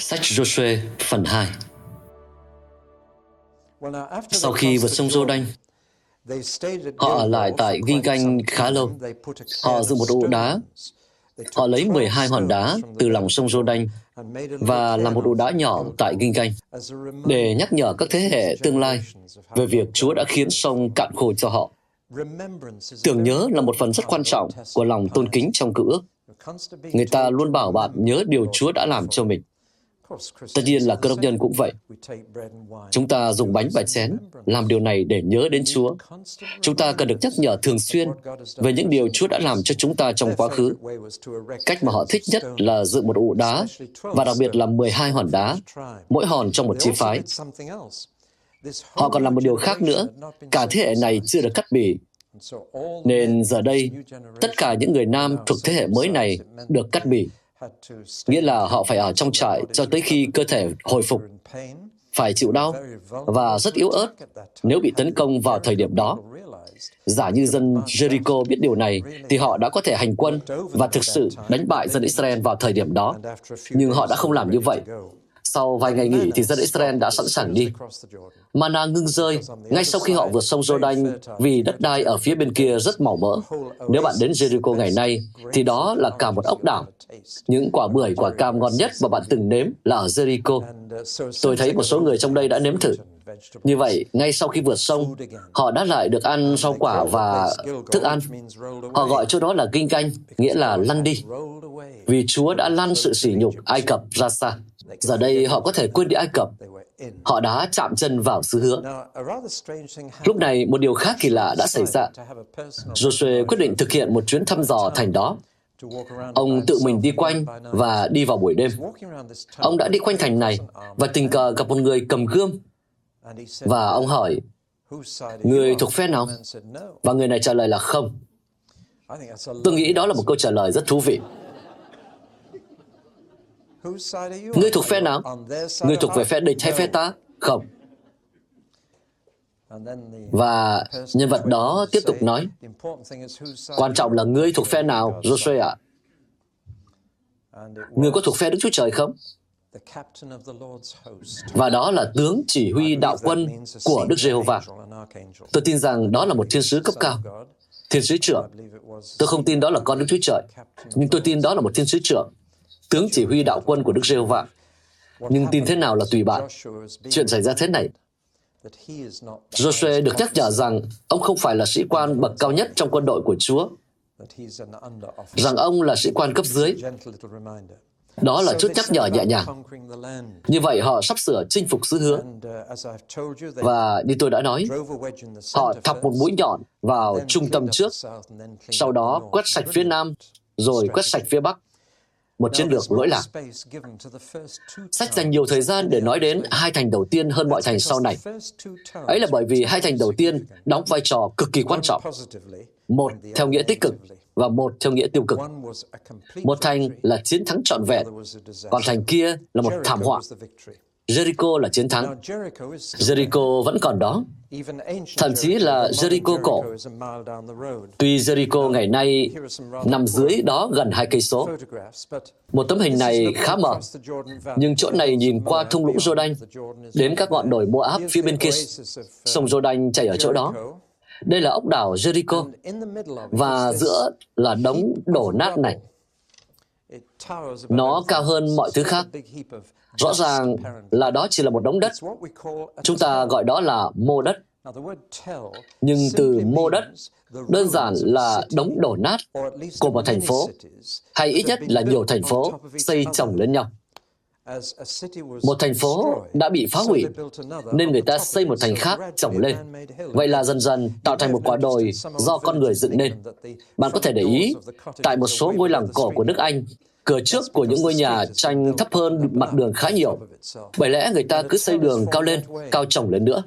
Sách Joshua phần 2 Sau khi vượt sông Jordan, họ ở lại tại Gilgal khá lâu. Họ dựng một ụ đá. Họ lấy 12 hòn đá từ lòng sông Jordan và làm một ụ đá nhỏ tại Gilgal để nhắc nhở các thế hệ tương lai về việc Chúa đã khiến sông cạn khô cho họ. Tưởng nhớ là một phần rất quan trọng của lòng tôn kính trong cựu ước. Người ta luôn bảo bạn nhớ điều Chúa đã làm cho mình. Tất nhiên là cơ đốc nhân cũng vậy. Chúng ta dùng bánh và chén làm điều này để nhớ đến Chúa. Chúng ta cần được nhắc nhở thường xuyên về những điều Chúa đã làm cho chúng ta trong quá khứ. Cách mà họ thích nhất là dựng một ụ đá, và đặc biệt là 12 hòn đá, mỗi hòn trong một chi phái. Họ còn làm một điều khác nữa, cả thế hệ này chưa được cắt bỉ. Nên giờ đây, tất cả những người nam thuộc thế hệ mới này được cắt bỉ nghĩa là họ phải ở trong trại cho tới khi cơ thể hồi phục phải chịu đau và rất yếu ớt nếu bị tấn công vào thời điểm đó. giả như dân Jericho biết điều này thì họ đã có thể hành quân và thực sự đánh bại dân Israel vào thời điểm đó. Nhưng họ đã không làm như vậy sau vài ngày nghỉ thì dân Israel đã sẵn sàng đi. Mana ngưng rơi ngay sau khi họ vượt sông Jordan vì đất đai ở phía bên kia rất màu mỡ. Nếu bạn đến Jericho ngày nay thì đó là cả một ốc đảo. Những quả bưởi, quả cam ngon nhất mà bạn từng nếm là ở Jericho. Tôi thấy một số người trong đây đã nếm thử. Như vậy, ngay sau khi vượt sông, họ đã lại được ăn rau quả và thức ăn. Họ gọi chỗ đó là kinh canh, nghĩa là lăn đi. Vì Chúa đã lăn sự sỉ nhục Ai Cập ra xa. Giờ đây họ có thể quên đi Ai Cập. Họ đã chạm chân vào xứ hứa. Lúc này, một điều khác kỳ lạ đã xảy ra. Joshua quyết định thực hiện một chuyến thăm dò thành đó. Ông tự mình đi quanh và đi vào buổi đêm. Ông đã đi quanh thành này và tình cờ gặp một người cầm gươm. Và ông hỏi, người thuộc phe nào? Và người này trả lời là không. Tôi nghĩ đó là một câu trả lời rất thú vị. Ngươi thuộc phe nào? Ngươi thuộc về phe địch hay phe ta? Không. Và nhân vật đó tiếp tục nói, quan trọng là ngươi thuộc phe nào, Joshua ạ? Ngươi có thuộc phe Đức Chúa Trời không? Và đó là tướng chỉ huy đạo quân của Đức Giê-hô-va. Tôi tin rằng đó là một thiên sứ cấp cao, thiên sứ trưởng. Tôi không tin đó là con Đức Chúa Trời, nhưng tôi tin đó là một thiên sứ trưởng tướng chỉ huy đạo quân của Đức giê va Nhưng tin thế nào là tùy bạn. Chuyện xảy ra thế này. Joshua được nhắc nhở rằng ông không phải là sĩ quan bậc cao nhất trong quân đội của Chúa, rằng ông là sĩ quan cấp dưới. Đó là chút nhắc nhở nhẹ nhàng. Như vậy họ sắp sửa chinh phục xứ hứa. Và như tôi đã nói, họ thọc một mũi nhọn vào trung tâm trước, sau đó quét sạch phía nam, rồi quét sạch phía bắc một chiến lược lỗi lạc. Sách dành nhiều thời gian để nói đến hai thành đầu tiên hơn mọi thành sau này. Ấy là bởi vì hai thành đầu tiên đóng vai trò cực kỳ quan trọng. Một theo nghĩa tích cực và một theo nghĩa tiêu cực. Một thành là chiến thắng trọn vẹn, còn thành kia là một thảm họa. Jericho là chiến thắng. Jericho vẫn còn đó. Thậm chí là Jericho cổ. Tuy Jericho ngày nay nằm dưới đó gần hai cây số. Một tấm hình này khá mờ, nhưng chỗ này nhìn qua thung lũng Jordan, đến các ngọn đồi Moab phía bên kia. Sông Jordan chảy ở chỗ đó. Đây là ốc đảo Jericho, và giữa là đống đổ nát này. Nó cao hơn mọi thứ khác. Rõ ràng là đó chỉ là một đống đất. Chúng ta gọi đó là mô đất. Nhưng từ mô đất đơn giản là đống đổ nát của một thành phố, hay ít nhất là nhiều thành phố xây chồng lên nhau. Một thành phố đã bị phá hủy, nên người ta xây một thành khác chồng lên. Vậy là dần dần tạo thành một quả đồi do con người dựng nên. Bạn có thể để ý, tại một số ngôi làng cổ của nước Anh, Cửa trước của những ngôi nhà tranh thấp hơn mặt đường khá nhiều. Bởi lẽ người ta cứ xây đường cao lên, cao trồng lên nữa.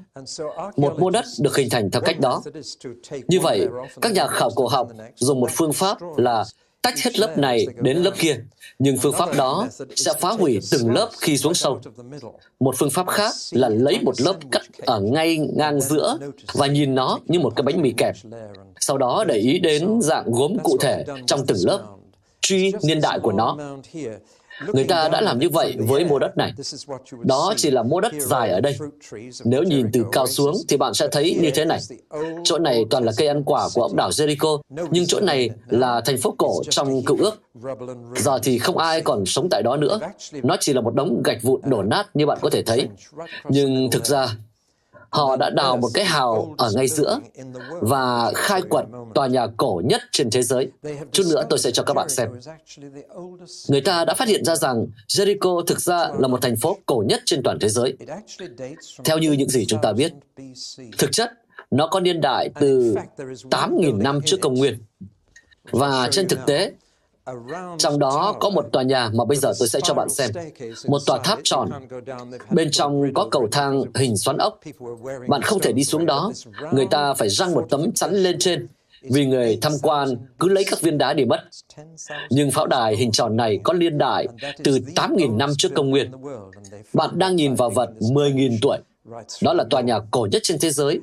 Một mô đất được hình thành theo cách đó. Như vậy, các nhà khảo cổ học dùng một phương pháp là tách hết lớp này đến lớp kia, nhưng phương pháp đó sẽ phá hủy từng lớp khi xuống sâu. Một phương pháp khác là lấy một lớp cắt ở ngay ngang giữa và nhìn nó như một cái bánh mì kẹp. Sau đó để ý đến dạng gốm cụ thể trong từng lớp, truy niên đại của nó. Người ta đã làm như vậy với mô đất này. Đó chỉ là mô đất dài ở đây. Nếu nhìn từ cao xuống thì bạn sẽ thấy như thế này. Chỗ này toàn là cây ăn quả của ông đảo Jericho, nhưng chỗ này là thành phố cổ trong cựu ước. Giờ thì không ai còn sống tại đó nữa. Nó chỉ là một đống gạch vụn đổ nát như bạn có thể thấy. Nhưng thực ra, Họ đã đào một cái hào ở ngay giữa và khai quật tòa nhà cổ nhất trên thế giới. Chút nữa tôi sẽ cho các bạn xem. Người ta đã phát hiện ra rằng Jericho thực ra là một thành phố cổ nhất trên toàn thế giới. Theo như những gì chúng ta biết, thực chất nó có niên đại từ 8.000 năm trước công nguyên. Và trên thực tế, trong đó có một tòa nhà mà bây giờ tôi sẽ cho bạn xem. Một tòa tháp tròn. Bên trong có cầu thang hình xoắn ốc. Bạn không thể đi xuống đó. Người ta phải răng một tấm chắn lên trên vì người tham quan cứ lấy các viên đá để mất. Nhưng pháo đài hình tròn này có liên đại từ 8.000 năm trước công nguyên. Bạn đang nhìn vào vật 10.000 tuổi. Đó là tòa nhà cổ nhất trên thế giới.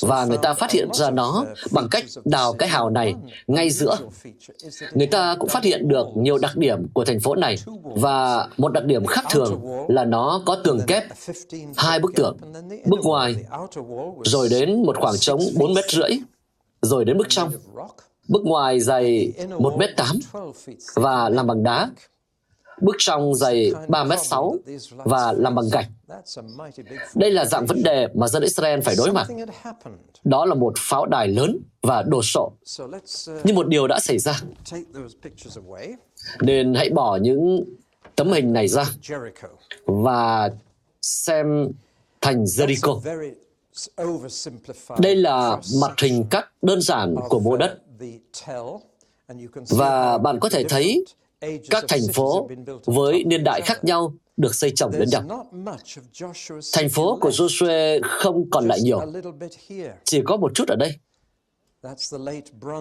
Và người ta phát hiện ra nó bằng cách đào cái hào này ngay giữa. Người ta cũng phát hiện được nhiều đặc điểm của thành phố này. Và một đặc điểm khác thường là nó có tường kép, hai bức tường, bức ngoài, rồi đến một khoảng trống 4 mét rưỡi, rồi đến bức trong. Bức ngoài dày 1 mét 8 và làm bằng đá, bước trong dày 3 mét 6 và làm bằng gạch. Đây là dạng vấn đề mà dân Israel phải đối mặt. Đó là một pháo đài lớn và đồ sộ. Nhưng một điều đã xảy ra. Nên hãy bỏ những tấm hình này ra và xem thành Jericho. Đây là mặt hình cắt đơn giản của mô đất. Và bạn có thể thấy các thành phố với niên đại khác nhau được xây chồng lên nhau. Thành phố của Joshua không còn lại nhiều, chỉ có một chút ở đây.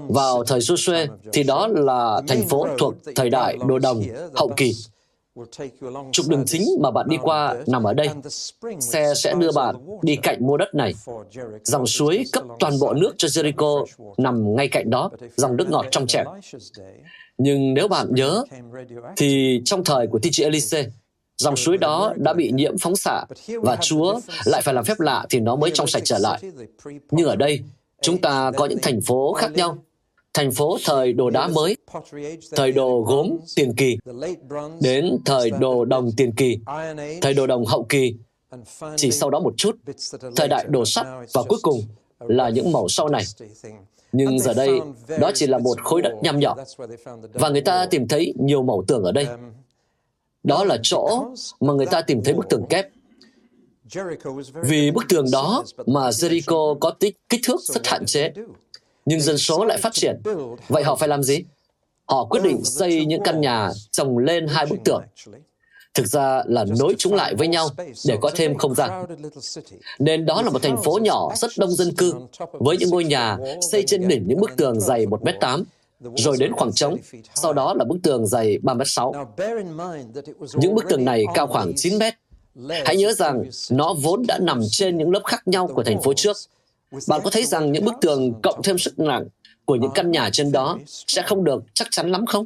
Vào thời Joshua thì đó là thành phố thuộc thời đại đồ đồng hậu kỳ. Trục đường chính mà bạn đi qua nằm ở đây. Xe sẽ đưa bạn đi cạnh mua đất này. Dòng suối cấp toàn bộ nước cho Jericho nằm ngay cạnh đó, dòng nước ngọt trong trẻo. Nhưng nếu bạn nhớ, thì trong thời của tiên Elise, dòng suối đó đã bị nhiễm phóng xạ và Chúa lại phải làm phép lạ thì nó mới trong sạch trở lại. Nhưng ở đây, chúng ta có những thành phố khác nhau. Thành phố thời đồ đá mới, thời đồ gốm tiền kỳ, đến thời đồ đồng tiền kỳ, thời đồ đồng hậu kỳ, chỉ sau đó một chút, thời đại đồ sắt và cuối cùng là những màu sau này. Nhưng giờ đây, đó chỉ là một khối đất nhăm nhọ. Và người ta tìm thấy nhiều mẫu tường ở đây. Đó là chỗ mà người ta tìm thấy bức tường kép. Vì bức tường đó mà Jericho có tích kích thước rất hạn chế. Nhưng dân số lại phát triển. Vậy họ phải làm gì? Họ quyết định xây những căn nhà trồng lên hai bức tường thực ra là nối chúng lại với nhau để có thêm không gian. Nên đó là một thành phố nhỏ rất đông dân cư, với những ngôi nhà xây trên đỉnh những bức tường dày 1m8, rồi đến khoảng trống, sau đó là bức tường dày 3m6. Những bức tường này cao khoảng 9 mét. Hãy nhớ rằng nó vốn đã nằm trên những lớp khác nhau của thành phố trước. Bạn có thấy rằng những bức tường cộng thêm sức nặng của những căn nhà trên đó sẽ không được chắc chắn lắm không?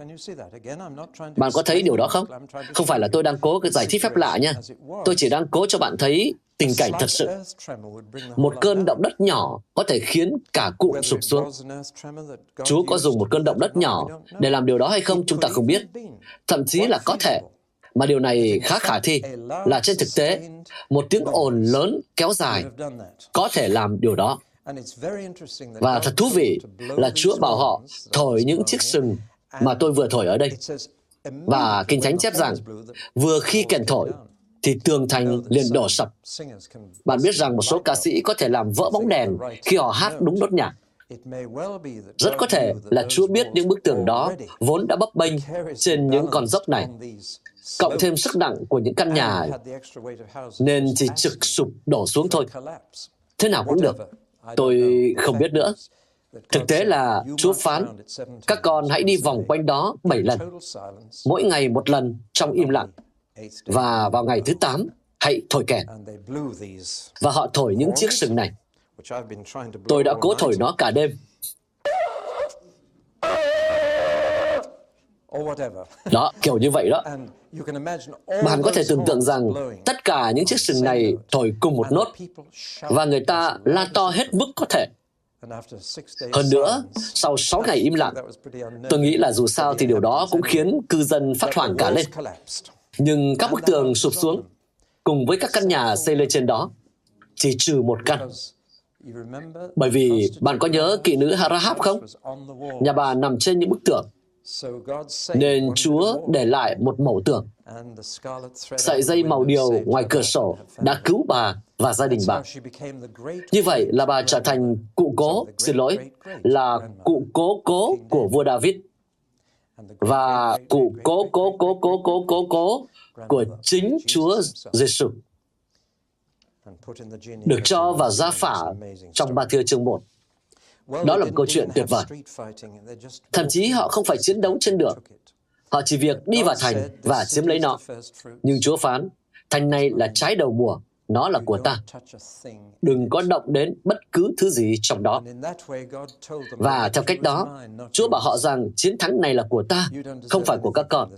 Bạn có thấy điều đó không? Không phải là tôi đang cố giải thích phép lạ nha. Tôi chỉ đang cố cho bạn thấy tình cảnh thật sự. Một cơn động đất nhỏ có thể khiến cả cụm sụp xuống. Chúa có dùng một cơn động đất nhỏ để làm điều đó hay không chúng ta không biết. Thậm chí là có thể mà điều này khá khả thi là trên thực tế một tiếng ồn lớn kéo dài có thể làm điều đó và thật thú vị là Chúa bảo họ thổi những chiếc sừng mà tôi vừa thổi ở đây. Và Kinh Thánh chép rằng, vừa khi kèn thổi, thì tường thành liền đổ sập. Bạn biết rằng một số ca sĩ có thể làm vỡ bóng đèn khi họ hát đúng nốt nhạc. Rất có thể là Chúa biết những bức tường đó vốn đã bấp bênh trên những con dốc này, cộng thêm sức nặng của những căn nhà nên chỉ trực sụp đổ xuống thôi. Thế nào cũng được, tôi không biết nữa. Thực tế là Chúa phán, các con hãy đi vòng quanh đó bảy lần, mỗi ngày một lần trong im lặng. Và vào ngày thứ tám, hãy thổi kèn. Và họ thổi những chiếc sừng này. Tôi đã cố thổi nó cả đêm. Đó, kiểu như vậy đó. Bạn có thể tưởng tượng rằng tất cả những chiếc sừng này thổi cùng một nốt và người ta la to hết mức có thể. Hơn nữa, sau 6 ngày im lặng, tôi nghĩ là dù sao thì điều đó cũng khiến cư dân phát hoảng cả lên. Nhưng các bức tường sụp xuống, cùng với các căn nhà xây lên trên đó, chỉ trừ một căn. Bởi vì bạn có nhớ kỵ nữ Harahap không? Nhà bà nằm trên những bức tường. Nên Chúa để lại một mẩu tường. Sợi dây màu điều ngoài cửa sổ đã cứu bà và gia đình bà. Như vậy là bà trở thành cụ cố, xin lỗi, là cụ cố cố của vua David và cụ cố cố cố cố cố cố cố của chính Chúa Giêsu được cho vào gia phả trong ba thưa chương 1. Đó là một câu chuyện tuyệt vời. Thậm chí họ không phải chiến đấu trên đường. Họ chỉ việc đi vào thành và chiếm lấy nó. Nhưng Chúa phán, thành này là trái đầu mùa, nó là của ta. Đừng có động đến bất cứ thứ gì trong đó. Và theo cách đó, Chúa bảo họ rằng chiến thắng này là của ta, không phải của các con.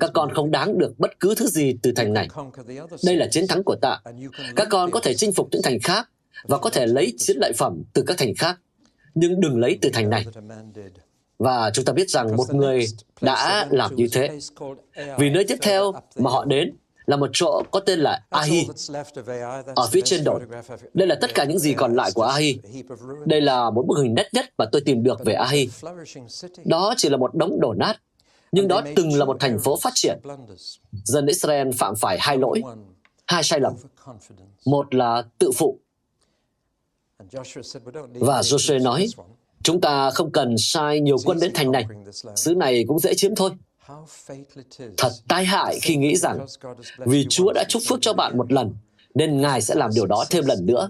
Các con không đáng được bất cứ thứ gì từ thành này. Đây là chiến thắng của ta. Các con có thể chinh phục những thành khác và có thể lấy chiến lợi phẩm từ các thành khác, nhưng đừng lấy từ thành này. Và chúng ta biết rằng một người đã làm như thế. Vì nơi tiếp theo mà họ đến là một chỗ có tên là Ahi, ở phía trên đồi. Đây là tất cả những gì còn lại của Ahi. Đây là một bức hình nét nhất mà tôi tìm được về Ahi. Đó chỉ là một đống đổ nát, nhưng đó từng là một thành phố phát triển. Dân Israel phạm phải hai lỗi, hai sai lầm. Một là tự phụ. Và Joshua nói, chúng ta không cần sai nhiều quân đến thành này. Xứ này cũng dễ chiếm thôi. Thật tai hại khi nghĩ rằng vì Chúa đã chúc phước cho bạn một lần, nên Ngài sẽ làm điều đó thêm lần nữa.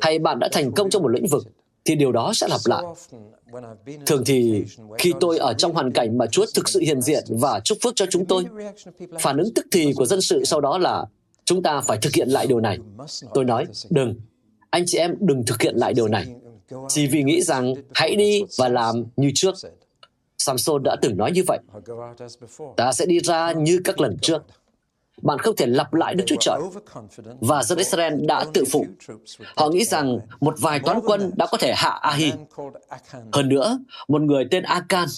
Hay bạn đã thành công trong một lĩnh vực, thì điều đó sẽ lặp lại. Thường thì khi tôi ở trong hoàn cảnh mà Chúa thực sự hiện diện và chúc phước cho chúng tôi, phản ứng tức thì của dân sự sau đó là chúng ta phải thực hiện lại điều này. Tôi nói, đừng, anh chị em đừng thực hiện lại điều này. Chỉ vì nghĩ rằng hãy đi và làm như trước. Samson đã từng nói như vậy. Ta sẽ đi ra như các lần trước. Bạn không thể lặp lại Đức Chúa Trời. Và dân Israel đã tự phụ. Họ nghĩ rằng một vài toán quân đã có thể hạ Ahi. Hơn nữa, một người tên Akan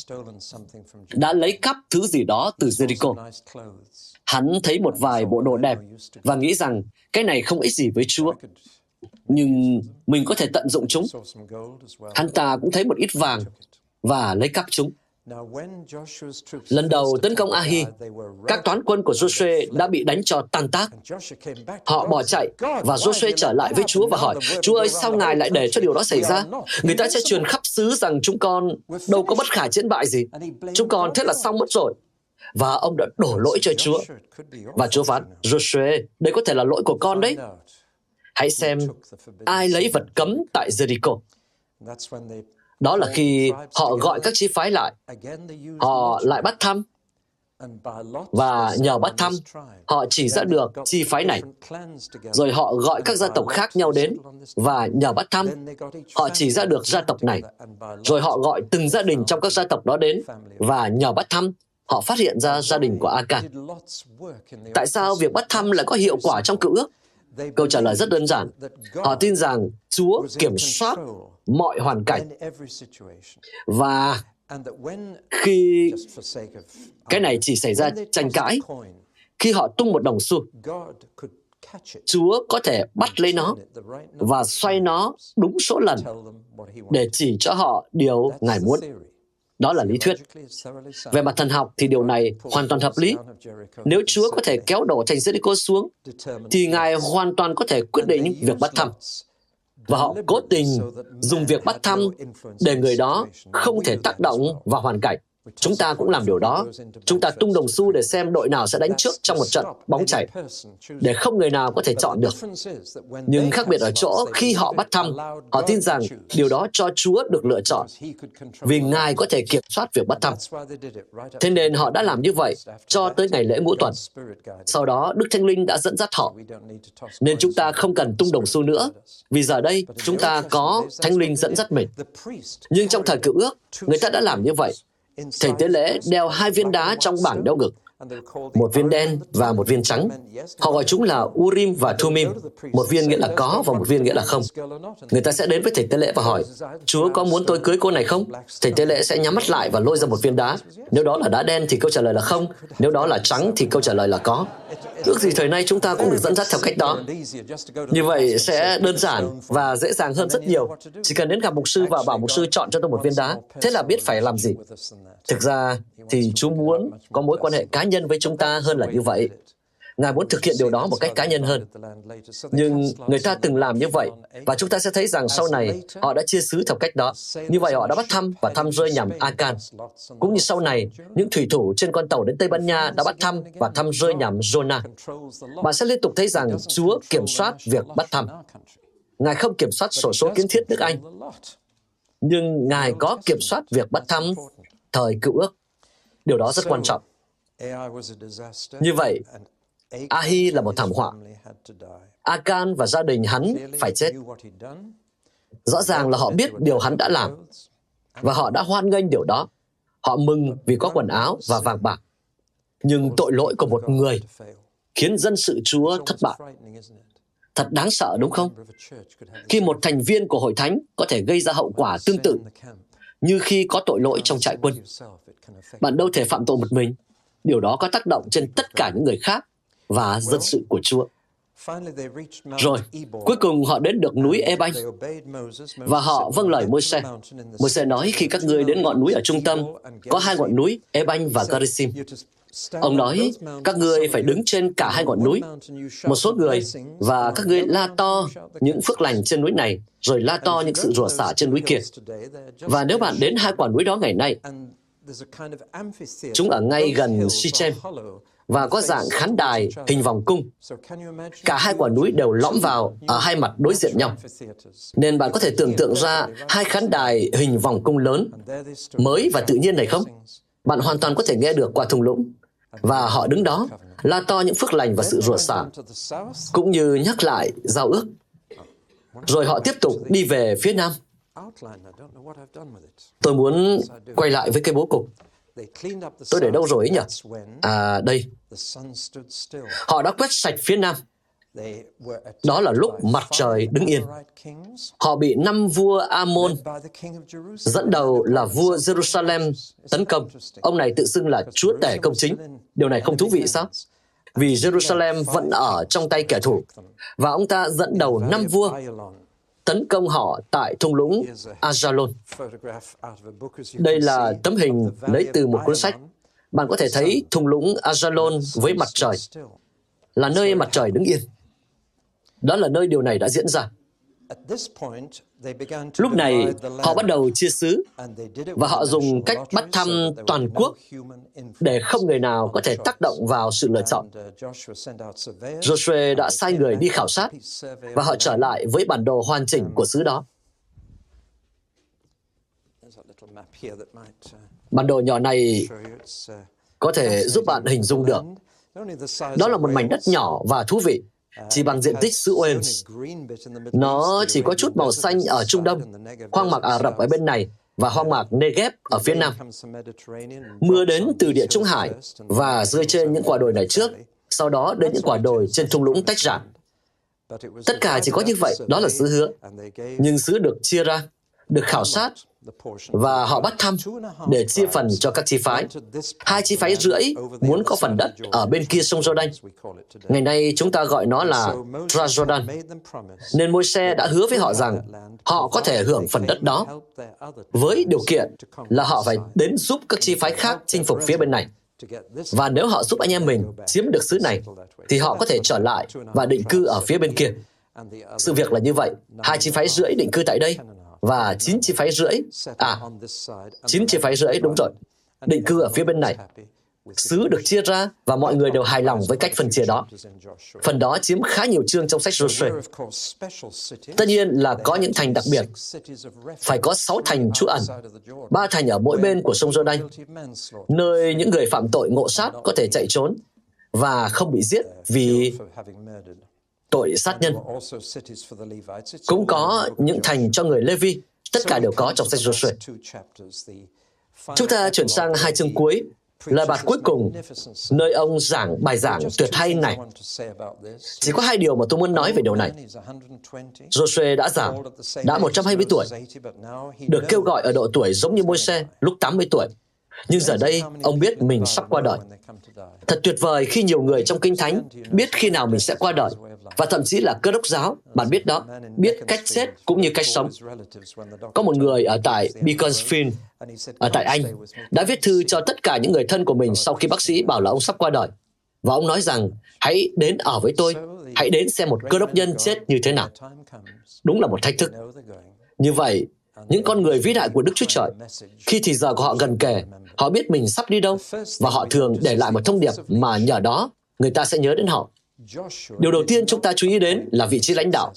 đã lấy cắp thứ gì đó từ Jericho. Hắn thấy một vài bộ đồ đẹp và nghĩ rằng cái này không ích gì với Chúa. Nhưng mình có thể tận dụng chúng. Hắn ta cũng thấy một ít vàng và lấy cắp chúng. Lần đầu tấn công Ahi, các toán quân của Joshua đã bị đánh cho tan tác. Họ bỏ chạy và Joshua trở lại với Chúa và hỏi, Chúa ơi, sao Ngài lại để cho điều đó xảy ra? Người ta sẽ truyền khắp xứ rằng chúng con đâu có bất khả chiến bại gì. Chúng con thế là xong mất rồi. Và ông đã đổ lỗi cho Chúa. Và Chúa phán, Joshua, đây có thể là lỗi của con đấy. Hãy xem ai lấy vật cấm tại Jericho. Đó là khi họ gọi các chi phái lại, họ lại bắt thăm, và nhờ bắt thăm, họ chỉ ra được chi phái này. Rồi họ gọi các gia tộc khác nhau đến, và nhờ bắt thăm, họ chỉ ra được gia tộc này. Rồi họ gọi từng gia đình trong các gia tộc đó đến, và nhờ bắt thăm, họ phát hiện ra gia đình của Akan. Tại sao việc bắt thăm lại có hiệu quả trong cựu ước? Câu trả lời rất đơn giản. Họ tin rằng Chúa kiểm soát mọi hoàn cảnh. Và khi cái này chỉ xảy ra tranh cãi, khi họ tung một đồng xu, Chúa có thể bắt lấy nó và xoay nó đúng số lần để chỉ cho họ điều Ngài muốn. Đó là lý thuyết. Về mặt thần học thì điều này hoàn toàn hợp lý. Nếu Chúa có thể kéo đổ thành Jericho xuống, thì Ngài hoàn toàn có thể quyết định việc bắt thăm. và họ cố tình dùng việc bắt thăm để người đó không thể tác động vào hoàn cảnh. Chúng ta cũng làm điều đó. Chúng ta tung đồng xu để xem đội nào sẽ đánh trước trong một trận bóng chảy, để không người nào có thể chọn được. Nhưng khác biệt ở chỗ, khi họ bắt thăm, họ tin rằng điều đó cho Chúa được lựa chọn, vì Ngài có thể kiểm soát việc bắt thăm. Thế nên họ đã làm như vậy cho tới ngày lễ ngũ tuần. Sau đó, Đức Thánh Linh đã dẫn dắt họ. Nên chúng ta không cần tung đồng xu nữa, vì giờ đây chúng ta có Thánh Linh dẫn dắt mình. Nhưng trong thời cựu ước, người ta đã làm như vậy Thầy tế lễ đeo hai viên đá trong bảng đeo ngực, một viên đen và một viên trắng. Họ gọi chúng là Urim và Thumim. Một viên nghĩa là có và một viên nghĩa là không. Người ta sẽ đến với thầy tế lễ và hỏi, Chúa có muốn tôi cưới cô này không? Thầy tế lễ sẽ nhắm mắt lại và lôi ra một viên đá. Nếu đó là đá đen thì câu trả lời là không. Nếu đó là trắng thì câu trả lời là có. Ước gì thời nay chúng ta cũng được dẫn dắt theo cách đó. Như vậy sẽ đơn giản và dễ dàng hơn rất nhiều. Chỉ cần đến gặp mục sư và bảo mục sư chọn cho tôi một viên đá. Thế là biết phải làm gì. Thực ra thì Chúa muốn có mối quan hệ cá nhân với chúng ta hơn là như vậy. Ngài muốn thực hiện điều đó một cách cá nhân hơn. Nhưng người ta từng làm như vậy, và chúng ta sẽ thấy rằng sau này họ đã chia sứ theo cách đó. Như vậy họ đã bắt thăm và thăm rơi nhằm Akan. Cũng như sau này, những thủy thủ trên con tàu đến Tây Ban Nha đã bắt thăm và thăm rơi nhằm Jonah. Bạn sẽ liên tục thấy rằng Chúa kiểm soát việc bắt thăm. Ngài không kiểm soát sổ số kiến thiết nước Anh, nhưng Ngài có kiểm soát việc bắt thăm thời cựu ước. Điều đó rất quan trọng. Như vậy, Ahi là một thảm họa. Akan và gia đình hắn phải chết. Rõ ràng là họ biết điều hắn đã làm, và họ đã hoan nghênh điều đó. Họ mừng vì có quần áo và vàng bạc. Nhưng tội lỗi của một người khiến dân sự Chúa thất bại. Thật đáng sợ đúng không? Khi một thành viên của hội thánh có thể gây ra hậu quả tương tự như khi có tội lỗi trong trại quân. Bạn đâu thể phạm tội một mình. Điều đó có tác động trên tất cả những người khác và dân sự của Chúa. Rồi, cuối cùng họ đến được núi Ebanh và họ vâng lời Môi-se. Môi-se nói khi các ngươi đến ngọn núi ở trung tâm, có hai ngọn núi Ebanh và Garisim. Ông nói, các ngươi phải đứng trên cả hai ngọn núi. Một số người và các ngươi la to những phước lành trên núi này, rồi la to những sự rủa xả trên núi kia. Và nếu bạn đến hai quả núi đó ngày nay, chúng ở ngay gần Sichem, và có dạng khán đài hình vòng cung. Cả hai quả núi đều lõm vào ở hai mặt đối diện nhau. Nên bạn có thể tưởng tượng ra hai khán đài hình vòng cung lớn, mới và tự nhiên này không? Bạn hoàn toàn có thể nghe được qua thung lũng. Và họ đứng đó, la to những phước lành và sự rủa xả, cũng như nhắc lại giao ước. Rồi họ tiếp tục đi về phía nam. Tôi muốn quay lại với cái bố cục. Tôi để đâu rồi ấy nhỉ? À, đây. Họ đã quét sạch phía nam. Đó là lúc mặt trời đứng yên. Họ bị năm vua Amon, dẫn đầu là vua Jerusalem, tấn công. Ông này tự xưng là chúa tể công chính. Điều này không thú vị sao? Vì Jerusalem vẫn ở trong tay kẻ thù. Và ông ta dẫn đầu năm vua tấn công họ tại thung lũng Ajalon. Đây là tấm hình lấy từ một cuốn sách. Bạn có thể thấy thung lũng Ajalon với mặt trời, là nơi mặt trời đứng yên. Đó là nơi điều này đã diễn ra. Lúc này, họ bắt đầu chia xứ và họ dùng cách bắt thăm toàn quốc để không người nào có thể tác động vào sự lựa chọn. Joshua đã sai người đi khảo sát và họ trở lại với bản đồ hoàn chỉnh của xứ đó. Bản đồ nhỏ này có thể giúp bạn hình dung được. Đó là một mảnh đất nhỏ và thú vị chỉ bằng diện tích xứ Wales. Nó chỉ có chút màu xanh ở Trung Đông, hoang mạc Ả Rập ở bên này và hoang mạc Negev ở phía nam. Mưa đến từ địa Trung Hải và rơi trên những quả đồi này trước, sau đó đến những quả đồi trên thung lũng tách rạn. Tất cả chỉ có như vậy, đó là xứ hứa. Nhưng xứ được chia ra, được khảo sát và họ bắt thăm để chia phần cho các chi phái. Hai chi phái rưỡi muốn có phần đất ở bên kia sông Jordan. Ngày nay chúng ta gọi nó là Transjordan. Nên môi xe đã hứa với họ rằng họ có thể hưởng phần đất đó với điều kiện là họ phải đến giúp các chi phái khác chinh phục phía bên này. Và nếu họ giúp anh em mình chiếm được xứ này, thì họ có thể trở lại và định cư ở phía bên kia. Sự việc là như vậy, hai chi phái rưỡi định cư tại đây, và chín chi phái rưỡi, à, chín chi phái rưỡi, đúng rồi, định cư ở phía bên này. Sứ được chia ra và mọi người đều hài lòng với cách phân chia đó. Phần đó chiếm khá nhiều chương trong sách Joshua. Tất nhiên là có những thành đặc biệt. Phải có sáu thành trú ẩn, ba thành ở mỗi bên của sông Jordan, nơi những người phạm tội ngộ sát có thể chạy trốn và không bị giết vì tội sát nhân. Cũng có những thành cho người Levi, tất cả đều có trong sách Joshua. Chúng ta chuyển sang hai chương cuối Lời bạt cuối cùng, nơi ông giảng bài giảng tuyệt hay này. Chỉ có hai điều mà tôi muốn nói về điều này. Joshua đã giảng, đã 120 tuổi, được kêu gọi ở độ tuổi giống như Môi-se lúc 80 tuổi. Nhưng giờ đây, ông biết mình sắp qua đời. Thật tuyệt vời khi nhiều người trong Kinh Thánh biết khi nào mình sẽ qua đời, và thậm chí là cơ đốc giáo, bạn biết đó, biết cách chết cũng như cách sống. Có một người ở tại Beaconsfield, ở tại Anh, đã viết thư cho tất cả những người thân của mình sau khi bác sĩ bảo là ông sắp qua đời. Và ông nói rằng, hãy đến ở với tôi, hãy đến xem một cơ đốc nhân chết như thế nào. Đúng là một thách thức. Như vậy, những con người vĩ đại của Đức Chúa Trời, khi thì giờ của họ gần kề, họ biết mình sắp đi đâu, và họ thường để lại một thông điệp mà nhờ đó người ta sẽ nhớ đến họ. Điều đầu tiên chúng ta chú ý đến là vị trí lãnh đạo.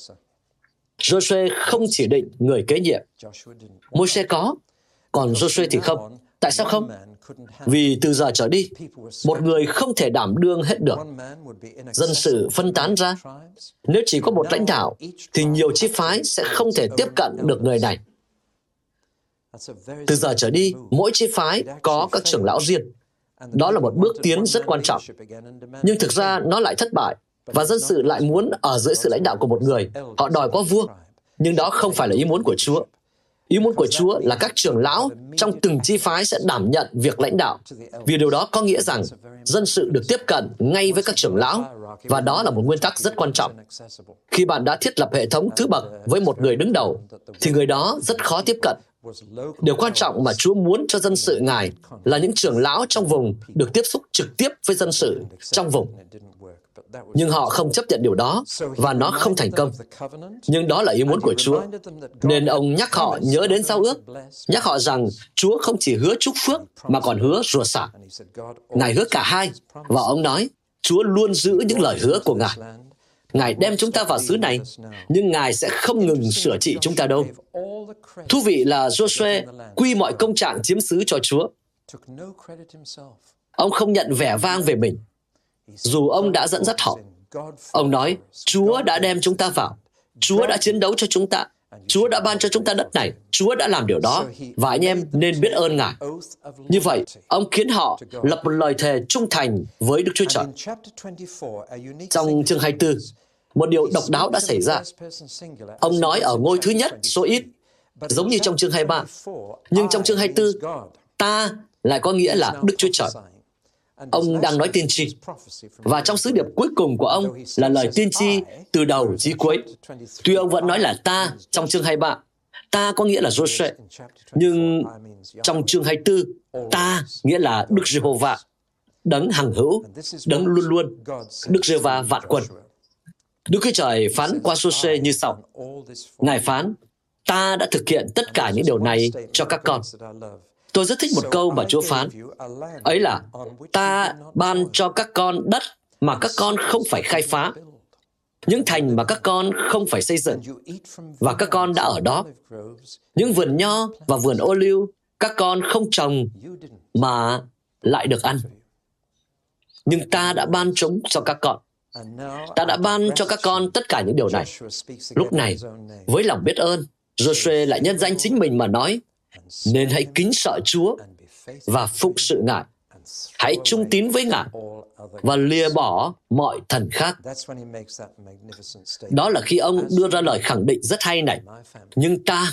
Joshua không chỉ định người kế nhiệm. Môi-se có, còn Joshua thì không. Tại sao không? Vì từ giờ trở đi, một người không thể đảm đương hết được. Dân sự phân tán ra. Nếu chỉ có một lãnh đạo, thì nhiều chi phái sẽ không thể tiếp cận được người này. Từ giờ trở đi, mỗi chi phái có các trưởng lão riêng. Đó là một bước tiến rất quan trọng. Nhưng thực ra nó lại thất bại, và dân sự lại muốn ở dưới sự lãnh đạo của một người. Họ đòi có vua, nhưng đó không phải là ý muốn của Chúa. Ý muốn của Chúa là các trưởng lão trong từng chi phái sẽ đảm nhận việc lãnh đạo, vì điều đó có nghĩa rằng dân sự được tiếp cận ngay với các trưởng lão, và đó là một nguyên tắc rất quan trọng. Khi bạn đã thiết lập hệ thống thứ bậc với một người đứng đầu, thì người đó rất khó tiếp cận. Điều quan trọng mà Chúa muốn cho dân sự Ngài là những trưởng lão trong vùng được tiếp xúc trực tiếp với dân sự trong vùng. Nhưng họ không chấp nhận điều đó và nó không thành công. Nhưng đó là ý muốn của Chúa. Nên ông nhắc họ nhớ đến giao ước, nhắc họ rằng Chúa không chỉ hứa chúc phước mà còn hứa rủa xả. Ngài hứa cả hai và ông nói Chúa luôn giữ những lời hứa của Ngài. Ngài đem chúng ta vào xứ này, nhưng Ngài sẽ không ngừng sửa trị chúng ta đâu. Thú vị là Joshua quy mọi công trạng chiếm xứ cho Chúa. Ông không nhận vẻ vang về mình, dù ông đã dẫn dắt họ. Ông nói, Chúa đã đem chúng ta vào. Chúa đã chiến đấu cho chúng ta. Chúa đã ban cho chúng ta đất này. Chúa đã làm điều đó. Và anh em nên biết ơn Ngài. Như vậy, ông khiến họ lập một lời thề trung thành với Đức Chúa Trời. Trong chương 24, một điều độc đáo đã xảy ra. Ông nói ở ngôi thứ nhất số ít, giống như trong chương 23. Nhưng trong chương 24, ta lại có nghĩa là Đức Chúa Trời. Ông đang nói tiên tri. Và trong sứ điệp cuối cùng của ông là lời tiên tri từ đầu chí cuối. Tuy ông vẫn nói là ta trong chương 23, ta có nghĩa là Joshua, nhưng trong chương 24, ta nghĩa là Đức Giê-hô-va, đấng hằng hữu, đấng luôn luôn, Đức Giê-hô-va vạn quân. Đức Chúa Trời phán qua Joshua như sau. Ngài phán, ta đã thực hiện tất cả những điều này cho các con. Tôi rất thích một câu mà Chúa phán. Ấy là, ta ban cho các con đất mà các con không phải khai phá, những thành mà các con không phải xây dựng, và các con đã ở đó. Những vườn nho và vườn ô liu các con không trồng mà lại được ăn. Nhưng ta đã ban chúng cho các con. Ta đã ban cho các con tất cả những điều này. Lúc này, với lòng biết ơn, Joshua lại nhân danh chính mình mà nói, nên hãy kính sợ Chúa và phụng sự Ngài. Hãy trung tín với Ngài và lìa bỏ mọi thần khác. Đó là khi ông đưa ra lời khẳng định rất hay này. Nhưng ta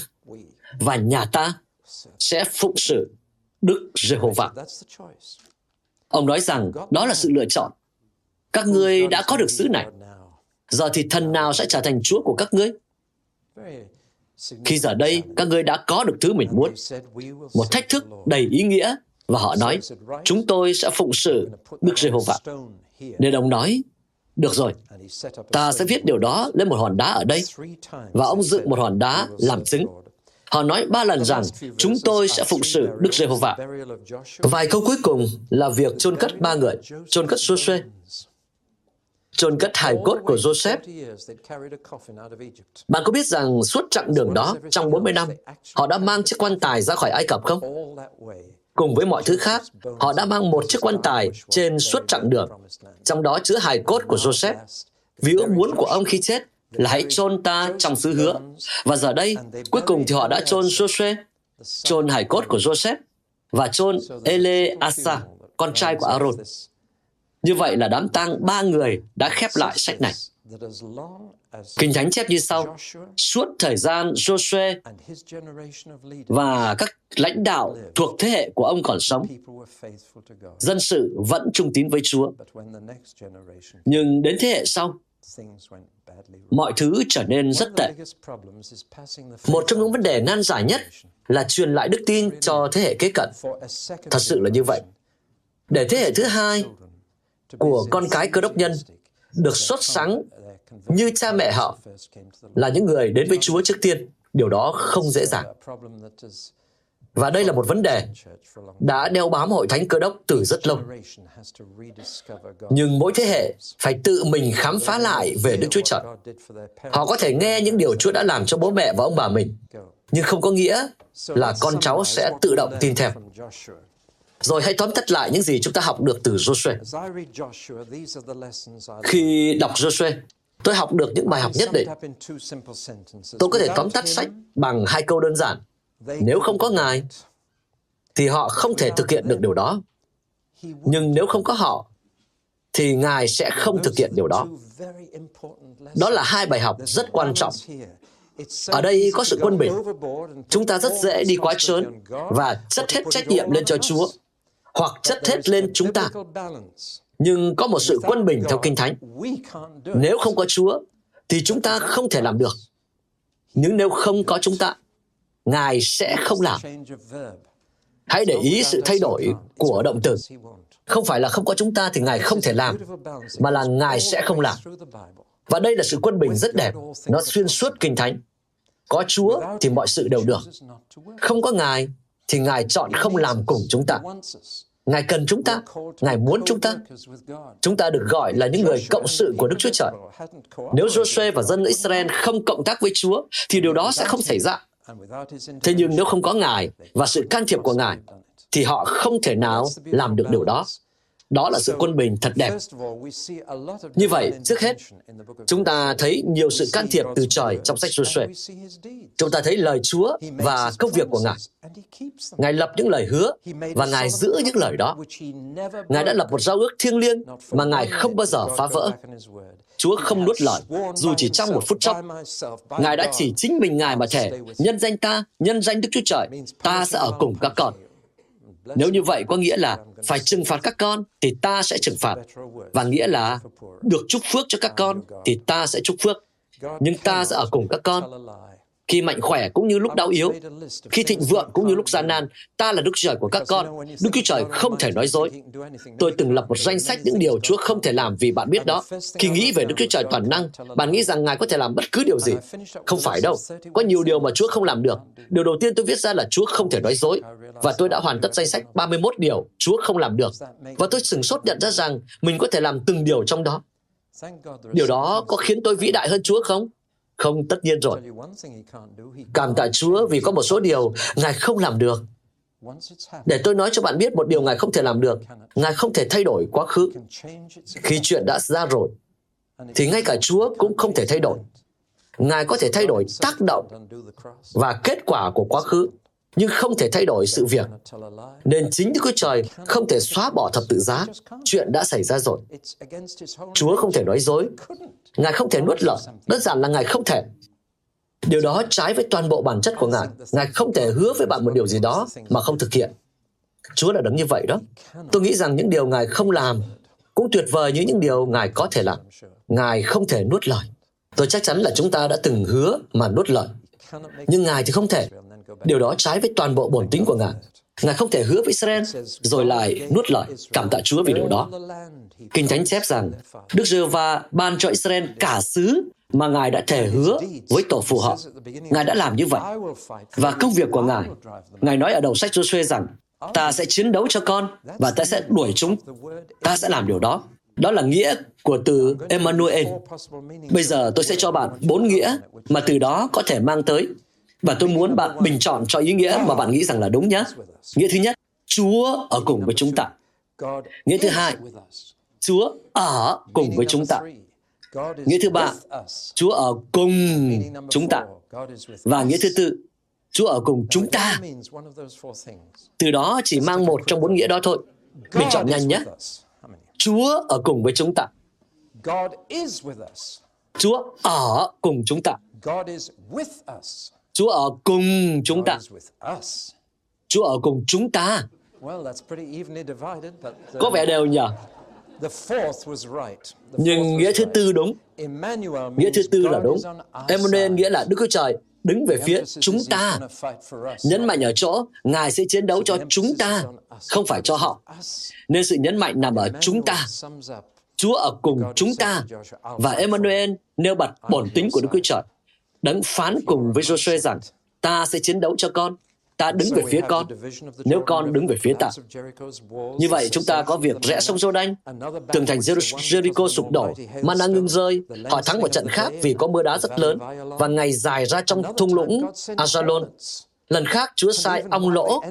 và nhà ta sẽ phụng sự Đức Giê-hô-va. Ông nói rằng đó là sự lựa chọn. Các ngươi đã có được xứ này. Giờ thì thần nào sẽ trở thành Chúa của các ngươi? Khi giờ đây, các ngươi đã có được thứ mình muốn. Một thách thức đầy ý nghĩa và họ nói, chúng tôi sẽ phụng sự Đức Giê-hô-va. Nên ông nói, Được rồi, ta sẽ viết điều đó lên một hòn đá ở đây. Và ông dựng một hòn đá làm chứng. Họ nói ba lần rằng chúng tôi sẽ phụng sự Đức Giê-hô-va. Vài câu cuối cùng là việc chôn cất ba người, chôn cất Joshua, chôn cất hài cốt của Joseph. Bạn có biết rằng suốt chặng đường đó, trong 40 năm, họ đã mang chiếc quan tài ra khỏi Ai Cập không? Cùng với mọi thứ khác, họ đã mang một chiếc quan tài trên suốt chặng đường, trong đó chứa hài cốt của Joseph. Vì ước muốn của ông khi chết là hãy chôn ta trong xứ hứa. Và giờ đây, cuối cùng thì họ đã chôn Joseph, chôn hài cốt của Joseph và chôn Eleasa, con trai của Aaron. Như vậy là đám tang ba người đã khép lại sách này. Kinh Thánh chép như sau, suốt thời gian Joshua và các lãnh đạo thuộc thế hệ của ông còn sống, dân sự vẫn trung tín với Chúa. Nhưng đến thế hệ sau, mọi thứ trở nên rất tệ. Một trong những vấn đề nan giải nhất là truyền lại đức tin cho thế hệ kế cận. Thật sự là như vậy. Để thế hệ thứ hai của con cái cơ đốc nhân được xuất sáng như cha mẹ họ là những người đến với Chúa trước tiên. Điều đó không dễ dàng. Và đây là một vấn đề đã đeo bám hội thánh cơ đốc từ rất lâu. Nhưng mỗi thế hệ phải tự mình khám phá lại về Đức Chúa Trời. Họ có thể nghe những điều Chúa đã làm cho bố mẹ và ông bà mình, nhưng không có nghĩa là con cháu sẽ tự động tin theo. Rồi hãy tóm tắt lại những gì chúng ta học được từ Joshua. Khi đọc Joshua, tôi học được những bài học nhất định. Tôi có thể tóm tắt sách bằng hai câu đơn giản. Nếu không có Ngài, thì họ không thể thực hiện được điều đó. Nhưng nếu không có họ, thì Ngài sẽ không thực hiện điều đó. Đó là hai bài học rất quan trọng. Ở đây có sự quân bình. Chúng ta rất dễ đi quá trớn và chất hết trách nhiệm lên cho Chúa hoặc chất hết lên chúng ta. Nhưng có một sự quân bình theo Kinh Thánh. Nếu không có Chúa, thì chúng ta không thể làm được. Nhưng nếu không có chúng ta, Ngài sẽ không làm. Hãy để ý sự thay đổi của động từ. Không phải là không có chúng ta thì Ngài không thể làm, mà là Ngài sẽ không làm. Và đây là sự quân bình rất đẹp, nó xuyên suốt Kinh Thánh. Có Chúa thì mọi sự đều được. Không có Ngài thì Ngài chọn không làm cùng chúng ta. Ngài cần chúng ta, Ngài muốn chúng ta. Chúng ta được gọi là những người cộng sự của Đức Chúa Trời. Nếu Joshua và dân Israel không cộng tác với Chúa, thì điều đó sẽ không xảy ra. Thế nhưng nếu không có Ngài và sự can thiệp của Ngài, thì họ không thể nào làm được điều đó. Đó là sự quân bình thật đẹp. Như vậy, trước hết, chúng ta thấy nhiều sự can thiệp từ trời trong sách Joshua. Chúng ta thấy lời Chúa và công việc của Ngài. Ngài lập những lời hứa và Ngài giữ những lời đó. Ngài đã lập một giao ước thiêng liêng mà Ngài không bao giờ phá vỡ. Chúa không nuốt lời, dù chỉ trong một phút chốc. Ngài đã chỉ chính mình Ngài mà thể, nhân danh ta, nhân danh Đức Chúa Trời, ta sẽ ở cùng các con. Nếu như vậy có nghĩa là phải trừng phạt các con thì ta sẽ trừng phạt. Và nghĩa là được chúc phước cho các con thì ta sẽ chúc phước. Nhưng ta sẽ ở cùng các con khi mạnh khỏe cũng như lúc đau yếu, khi thịnh vượng cũng như lúc gian nan, ta là Đức Chúa Trời của các con. Đức Chúa Trời không thể nói dối. Tôi từng lập một danh sách những điều Chúa không thể làm vì bạn biết đó. Khi nghĩ về Đức Chúa Trời toàn năng, bạn nghĩ rằng Ngài có thể làm bất cứ điều gì. Không phải đâu. Có nhiều điều mà Chúa không làm được. Điều đầu tiên tôi viết ra là Chúa không thể nói dối. Và tôi đã hoàn tất danh sách 31 điều Chúa không làm được. Và tôi sừng sốt nhận ra rằng mình có thể làm từng điều trong đó. Điều đó có khiến tôi vĩ đại hơn Chúa không? Không, tất nhiên rồi. Cảm tạ Chúa vì có một số điều Ngài không làm được. Để tôi nói cho bạn biết một điều Ngài không thể làm được. Ngài không thể thay đổi quá khứ. Khi chuyện đã ra rồi, thì ngay cả Chúa cũng không thể thay đổi. Ngài có thể thay đổi tác động và kết quả của quá khứ, nhưng không thể thay đổi sự việc. Nên chính Đức Chúa Trời không thể xóa bỏ thập tự giá. Chuyện đã xảy ra rồi. Chúa không thể nói dối. Ngài không thể nuốt lời. Đơn giản là Ngài không thể. Điều đó trái với toàn bộ bản chất của Ngài. Ngài không thể hứa với bạn một điều gì đó mà không thực hiện. Chúa là đấng như vậy đó. Tôi nghĩ rằng những điều Ngài không làm cũng tuyệt vời như những điều Ngài có thể làm. Ngài không thể nuốt lời. Tôi chắc chắn là chúng ta đã từng hứa mà nuốt lời. Nhưng Ngài thì không thể. Điều đó trái với toàn bộ bổn tính của Ngài. Ngài không thể hứa với Israel rồi lại nuốt lời cảm tạ Chúa vì điều đó. Kinh Thánh chép rằng Đức giê va ban cho Israel cả xứ mà Ngài đã thể hứa với tổ phụ họ. Ngài đã làm như vậy. Và công việc của Ngài, Ngài nói ở đầu sách Joshua rằng ta sẽ chiến đấu cho con và ta sẽ đuổi chúng. Ta sẽ làm điều đó. Đó là nghĩa của từ Emmanuel. Bây giờ tôi sẽ cho bạn bốn nghĩa mà từ đó có thể mang tới. Và tôi muốn bạn bình chọn cho ý nghĩa mà bạn nghĩ rằng là đúng nhé. Nghĩa thứ nhất, Chúa ở cùng với chúng ta. Nghĩa thứ hai, Chúa ở cùng với chúng ta. Nghĩa thứ ba, Chúa ở cùng chúng ta. Và nghĩa thứ tư, Chúa ở cùng chúng ta. Từ đó chỉ mang một trong bốn nghĩa đó thôi. Bình chọn nhanh nhé. Chúa ở cùng với chúng ta. Chúa ở cùng chúng ta. Chúa ở cùng chúng ta. Chúa ở cùng chúng ta. Có vẻ đều nhỉ? Nhưng nghĩa thứ tư đúng. Nghĩa thứ tư là đúng. Emmanuel nghĩa là Đức Chúa Trời đứng về phía chúng ta. Nhấn mạnh ở chỗ, Ngài sẽ chiến đấu cho chúng ta, không phải cho họ. Nên sự nhấn mạnh nằm ở chúng ta. Chúa ở cùng chúng ta. Và Emmanuel nêu bật bổn tính của Đức Chúa Trời. Đấng phán cùng với Joshua rằng, ta sẽ chiến đấu cho con, ta đứng về phía con, nếu con đứng về phía ta. Như vậy, chúng ta có việc rẽ sông Jordan, tường thành Jericho sụp đổ, mana ngưng rơi, họ thắng một trận khác vì có mưa đá rất lớn, và ngày dài ra trong thung lũng Ajalon. Lần khác, Chúa sai ong lỗ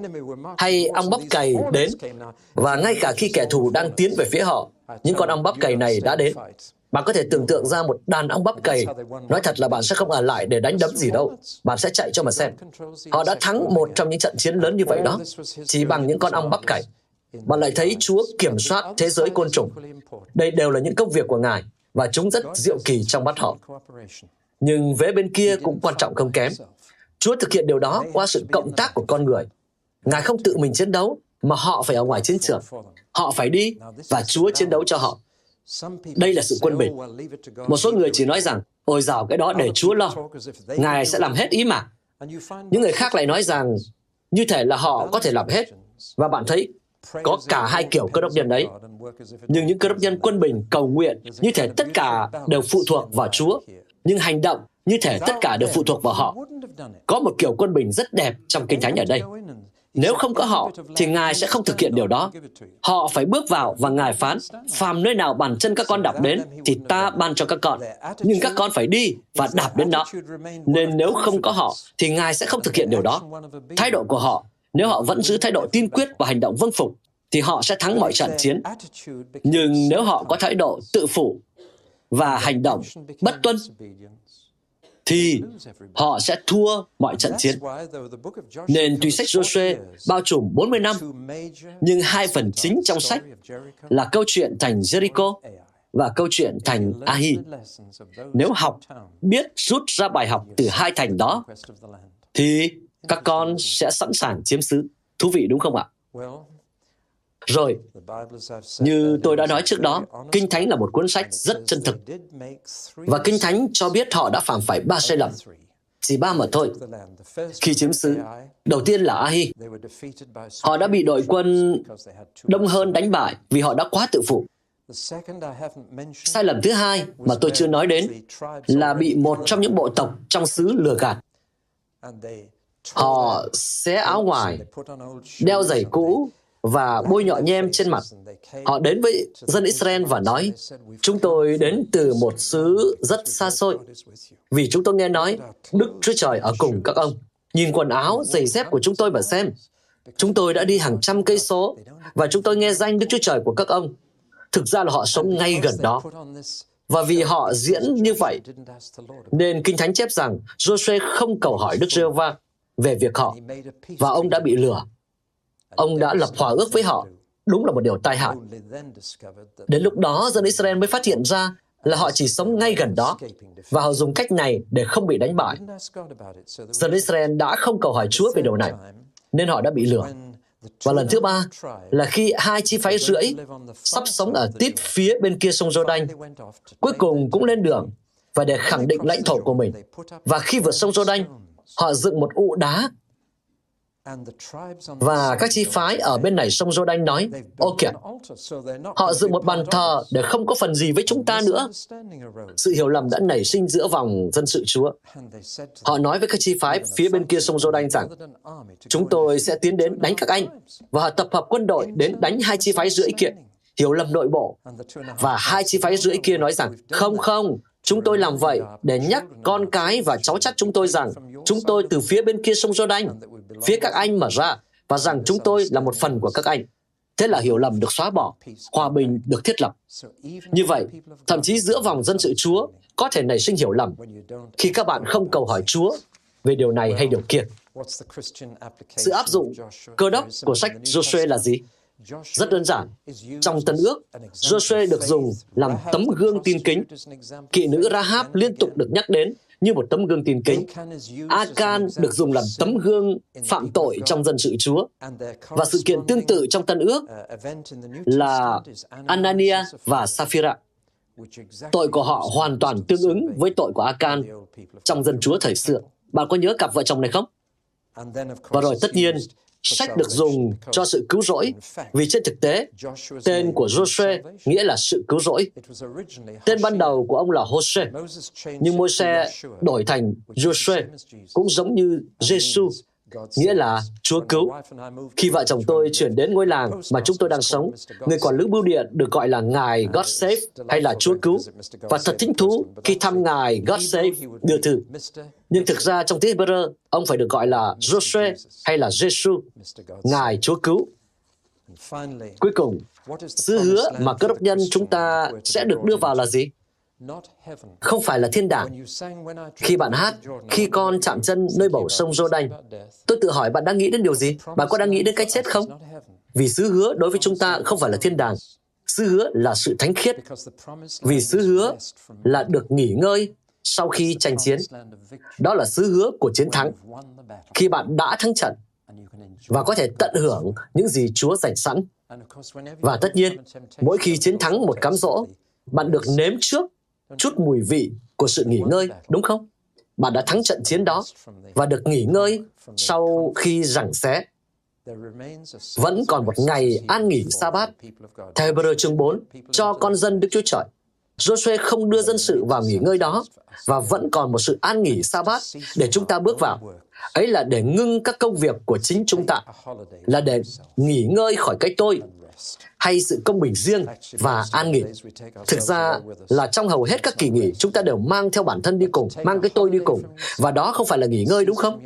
hay ong bắp cày đến, và ngay cả khi kẻ thù đang tiến về phía họ, những con ong bắp cày này đã đến. Bạn có thể tưởng tượng ra một đàn ong bắp cày. Nói thật là bạn sẽ không ở lại để đánh đấm gì đâu. Bạn sẽ chạy cho mà xem. Họ đã thắng một trong những trận chiến lớn như vậy đó, chỉ bằng những con ong bắp cày. Bạn lại thấy Chúa kiểm soát thế giới côn trùng. Đây đều là những công việc của Ngài, và chúng rất diệu kỳ trong mắt họ. Nhưng vế bên kia cũng quan trọng không kém. Chúa thực hiện điều đó qua sự cộng tác của con người. Ngài không tự mình chiến đấu, mà họ phải ở ngoài chiến trường. Họ phải đi, và Chúa chiến đấu cho họ. Đây là sự quân bình. Một số người chỉ nói rằng, ôi dào cái đó để Chúa lo. Ngài sẽ làm hết ý mà. Những người khác lại nói rằng, như thể là họ có thể làm hết. Và bạn thấy, có cả hai kiểu cơ đốc nhân đấy. Nhưng những cơ đốc nhân quân bình cầu nguyện như thể tất cả đều phụ thuộc vào Chúa. Nhưng hành động như thể tất cả đều phụ thuộc vào họ. Có một kiểu quân bình rất đẹp trong Kinh Thánh ở đây. Nếu không có họ, thì Ngài sẽ không thực hiện điều đó. Họ phải bước vào và Ngài phán, phàm nơi nào bàn chân các con đạp đến, thì ta ban cho các con. Nhưng các con phải đi và đạp đến đó. Nên nếu không có họ, thì Ngài sẽ không thực hiện điều đó. Thái độ của họ, nếu họ vẫn giữ thái độ tin quyết và hành động vâng phục, thì họ sẽ thắng mọi trận chiến. Nhưng nếu họ có thái độ tự phụ và hành động bất tuân, thì họ sẽ thua mọi trận chiến. Nên tuy sách Joshua bao trùm 40 năm, nhưng hai phần chính trong sách là câu chuyện thành Jericho và câu chuyện thành Ahi. Nếu học biết rút ra bài học từ hai thành đó, thì các con sẽ sẵn sàng chiếm xứ. Thú vị đúng không ạ? Rồi, như tôi đã nói trước đó, Kinh Thánh là một cuốn sách rất chân thực. Và Kinh Thánh cho biết họ đã phạm phải ba sai lầm. Chỉ ba mà thôi. Khi chiếm xứ, đầu tiên là Ahi. Họ đã bị đội quân đông hơn đánh bại vì họ đã quá tự phụ. Sai lầm thứ hai mà tôi chưa nói đến là bị một trong những bộ tộc trong xứ lừa gạt. Họ xé áo ngoài, đeo giày cũ và bôi nhọ nhem trên mặt. Họ đến với dân Israel và nói, chúng tôi đến từ một xứ rất xa xôi, vì chúng tôi nghe nói Đức Chúa Trời ở cùng các ông. Nhìn quần áo, giày dép của chúng tôi và xem. Chúng tôi đã đi hàng trăm cây số và chúng tôi nghe danh Đức Chúa Trời của các ông. Thực ra là họ sống ngay gần đó. Và vì họ diễn như vậy, nên Kinh Thánh chép rằng Joshua không cầu hỏi Đức giê va về việc họ, và ông đã bị lừa. Ông đã lập hòa ước với họ. Đúng là một điều tai hại. Đến lúc đó, dân Israel mới phát hiện ra là họ chỉ sống ngay gần đó và họ dùng cách này để không bị đánh bại. Dân Israel đã không cầu hỏi Chúa về điều này, nên họ đã bị lừa. Và lần thứ ba là khi hai chi phái rưỡi sắp sống ở tít phía bên kia sông Jordan, cuối cùng cũng lên đường và để khẳng định lãnh thổ của mình. Và khi vượt sông Jordan, họ dựng một ụ đá và các chi phái ở bên này sông Jordan nói, ô kìa, họ dựng một bàn thờ để không có phần gì với chúng ta nữa. Sự hiểu lầm đã nảy sinh giữa vòng dân sự Chúa. Họ nói với các chi phái phía bên kia sông Jordan rằng, chúng tôi sẽ tiến đến đánh các anh, và họ tập hợp quân đội đến đánh hai chi phái rưỡi kia. Hiểu lầm nội bộ. Và hai chi phái rưỡi kia nói rằng, không không, Chúng tôi làm vậy để nhắc con cái và cháu chắt chúng tôi rằng chúng tôi từ phía bên kia sông Jordan, phía các anh mở ra, và rằng chúng tôi là một phần của các anh. Thế là hiểu lầm được xóa bỏ, hòa bình được thiết lập. Như vậy, thậm chí giữa vòng dân sự Chúa có thể nảy sinh hiểu lầm khi các bạn không cầu hỏi Chúa về điều này hay điều kia. Sự áp dụng cơ đốc của sách Joshua là gì? Rất đơn giản. Trong Tân ước, Joshua được dùng làm tấm gương tin kính. Kỵ nữ Rahab liên tục được nhắc đến như một tấm gương tin kính. Akan được dùng làm tấm gương phạm tội trong dân sự Chúa. Và sự kiện tương tự trong Tân ước là Anania và Sapphira. Tội của họ hoàn toàn tương ứng với tội của Akan trong dân Chúa thời xưa. Bạn có nhớ cặp vợ chồng này không? Và rồi tất nhiên, sách được dùng cho sự cứu rỗi, vì trên thực tế, tên của Joshua nghĩa là sự cứu rỗi. Tên ban đầu của ông là Hosea, nhưng Môi-se đổi thành Joshua, cũng giống như Jesus nghĩa là Chúa cứu. Khi vợ chồng tôi chuyển đến ngôi làng mà chúng tôi đang sống, người quản lý bưu điện được gọi là Ngài God Save hay là Chúa cứu. Và thật thích thú khi thăm Ngài God Save đưa thư. Nhưng thực ra trong tiếng Hebrew, ông phải được gọi là Joshua hay là Jesus, Ngài Chúa cứu. Cuối cùng, sứ hứa mà cơ đốc nhân chúng ta sẽ được đưa vào là gì? Không phải là thiên đàng. Khi bạn hát, khi con chạm chân nơi bầu sông Jordan, tôi tự hỏi bạn đang nghĩ đến điều gì? Bạn có đang nghĩ đến cách chết không? Vì sứ hứa đối với chúng ta không phải là thiên đàng. Sứ hứa là sự thánh khiết. Vì sứ hứa là được nghỉ ngơi sau khi tranh chiến. Đó là sứ hứa của chiến thắng. Khi bạn đã thắng trận và có thể tận hưởng những gì Chúa dành sẵn. Và tất nhiên, mỗi khi chiến thắng một cám dỗ, bạn được nếm trước chút mùi vị của sự nghỉ ngơi, đúng không? Bạn đã thắng trận chiến đó và được nghỉ ngơi sau khi giảng xé. Vẫn còn một ngày an nghỉ sa bát. Theo Hebrew chương 4, cho con dân Đức Chúa Trời. Joshua không đưa dân sự vào nghỉ ngơi đó và vẫn còn một sự an nghỉ sa bát để chúng ta bước vào. Ấy là để ngưng các công việc của chính chúng ta, là để nghỉ ngơi khỏi cái tôi hay sự công bình riêng và an nghỉ. Thực ra là trong hầu hết các kỳ nghỉ, chúng ta đều mang theo bản thân đi cùng, mang cái tôi đi cùng. Và đó không phải là nghỉ ngơi đúng không?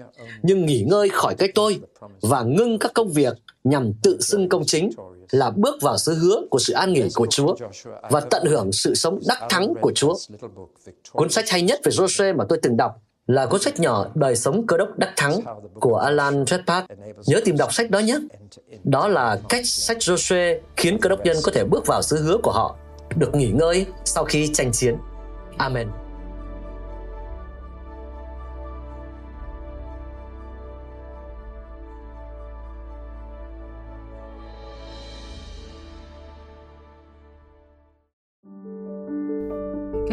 Nhưng nghỉ ngơi khỏi cái tôi và ngưng các công việc nhằm tự xưng công chính là bước vào sứ hứa của sự an nghỉ của Chúa và tận hưởng sự sống đắc thắng của Chúa. Cuốn sách hay nhất về Joshua mà tôi từng đọc là cuốn sách nhỏ Đời sống cơ đốc đắc thắng của Alan Redpath. Nhớ tìm đọc sách đó nhé. Đó là cách sách Joshua khiến cơ đốc nhân có thể bước vào xứ hứa của họ, được nghỉ ngơi sau khi tranh chiến. Amen.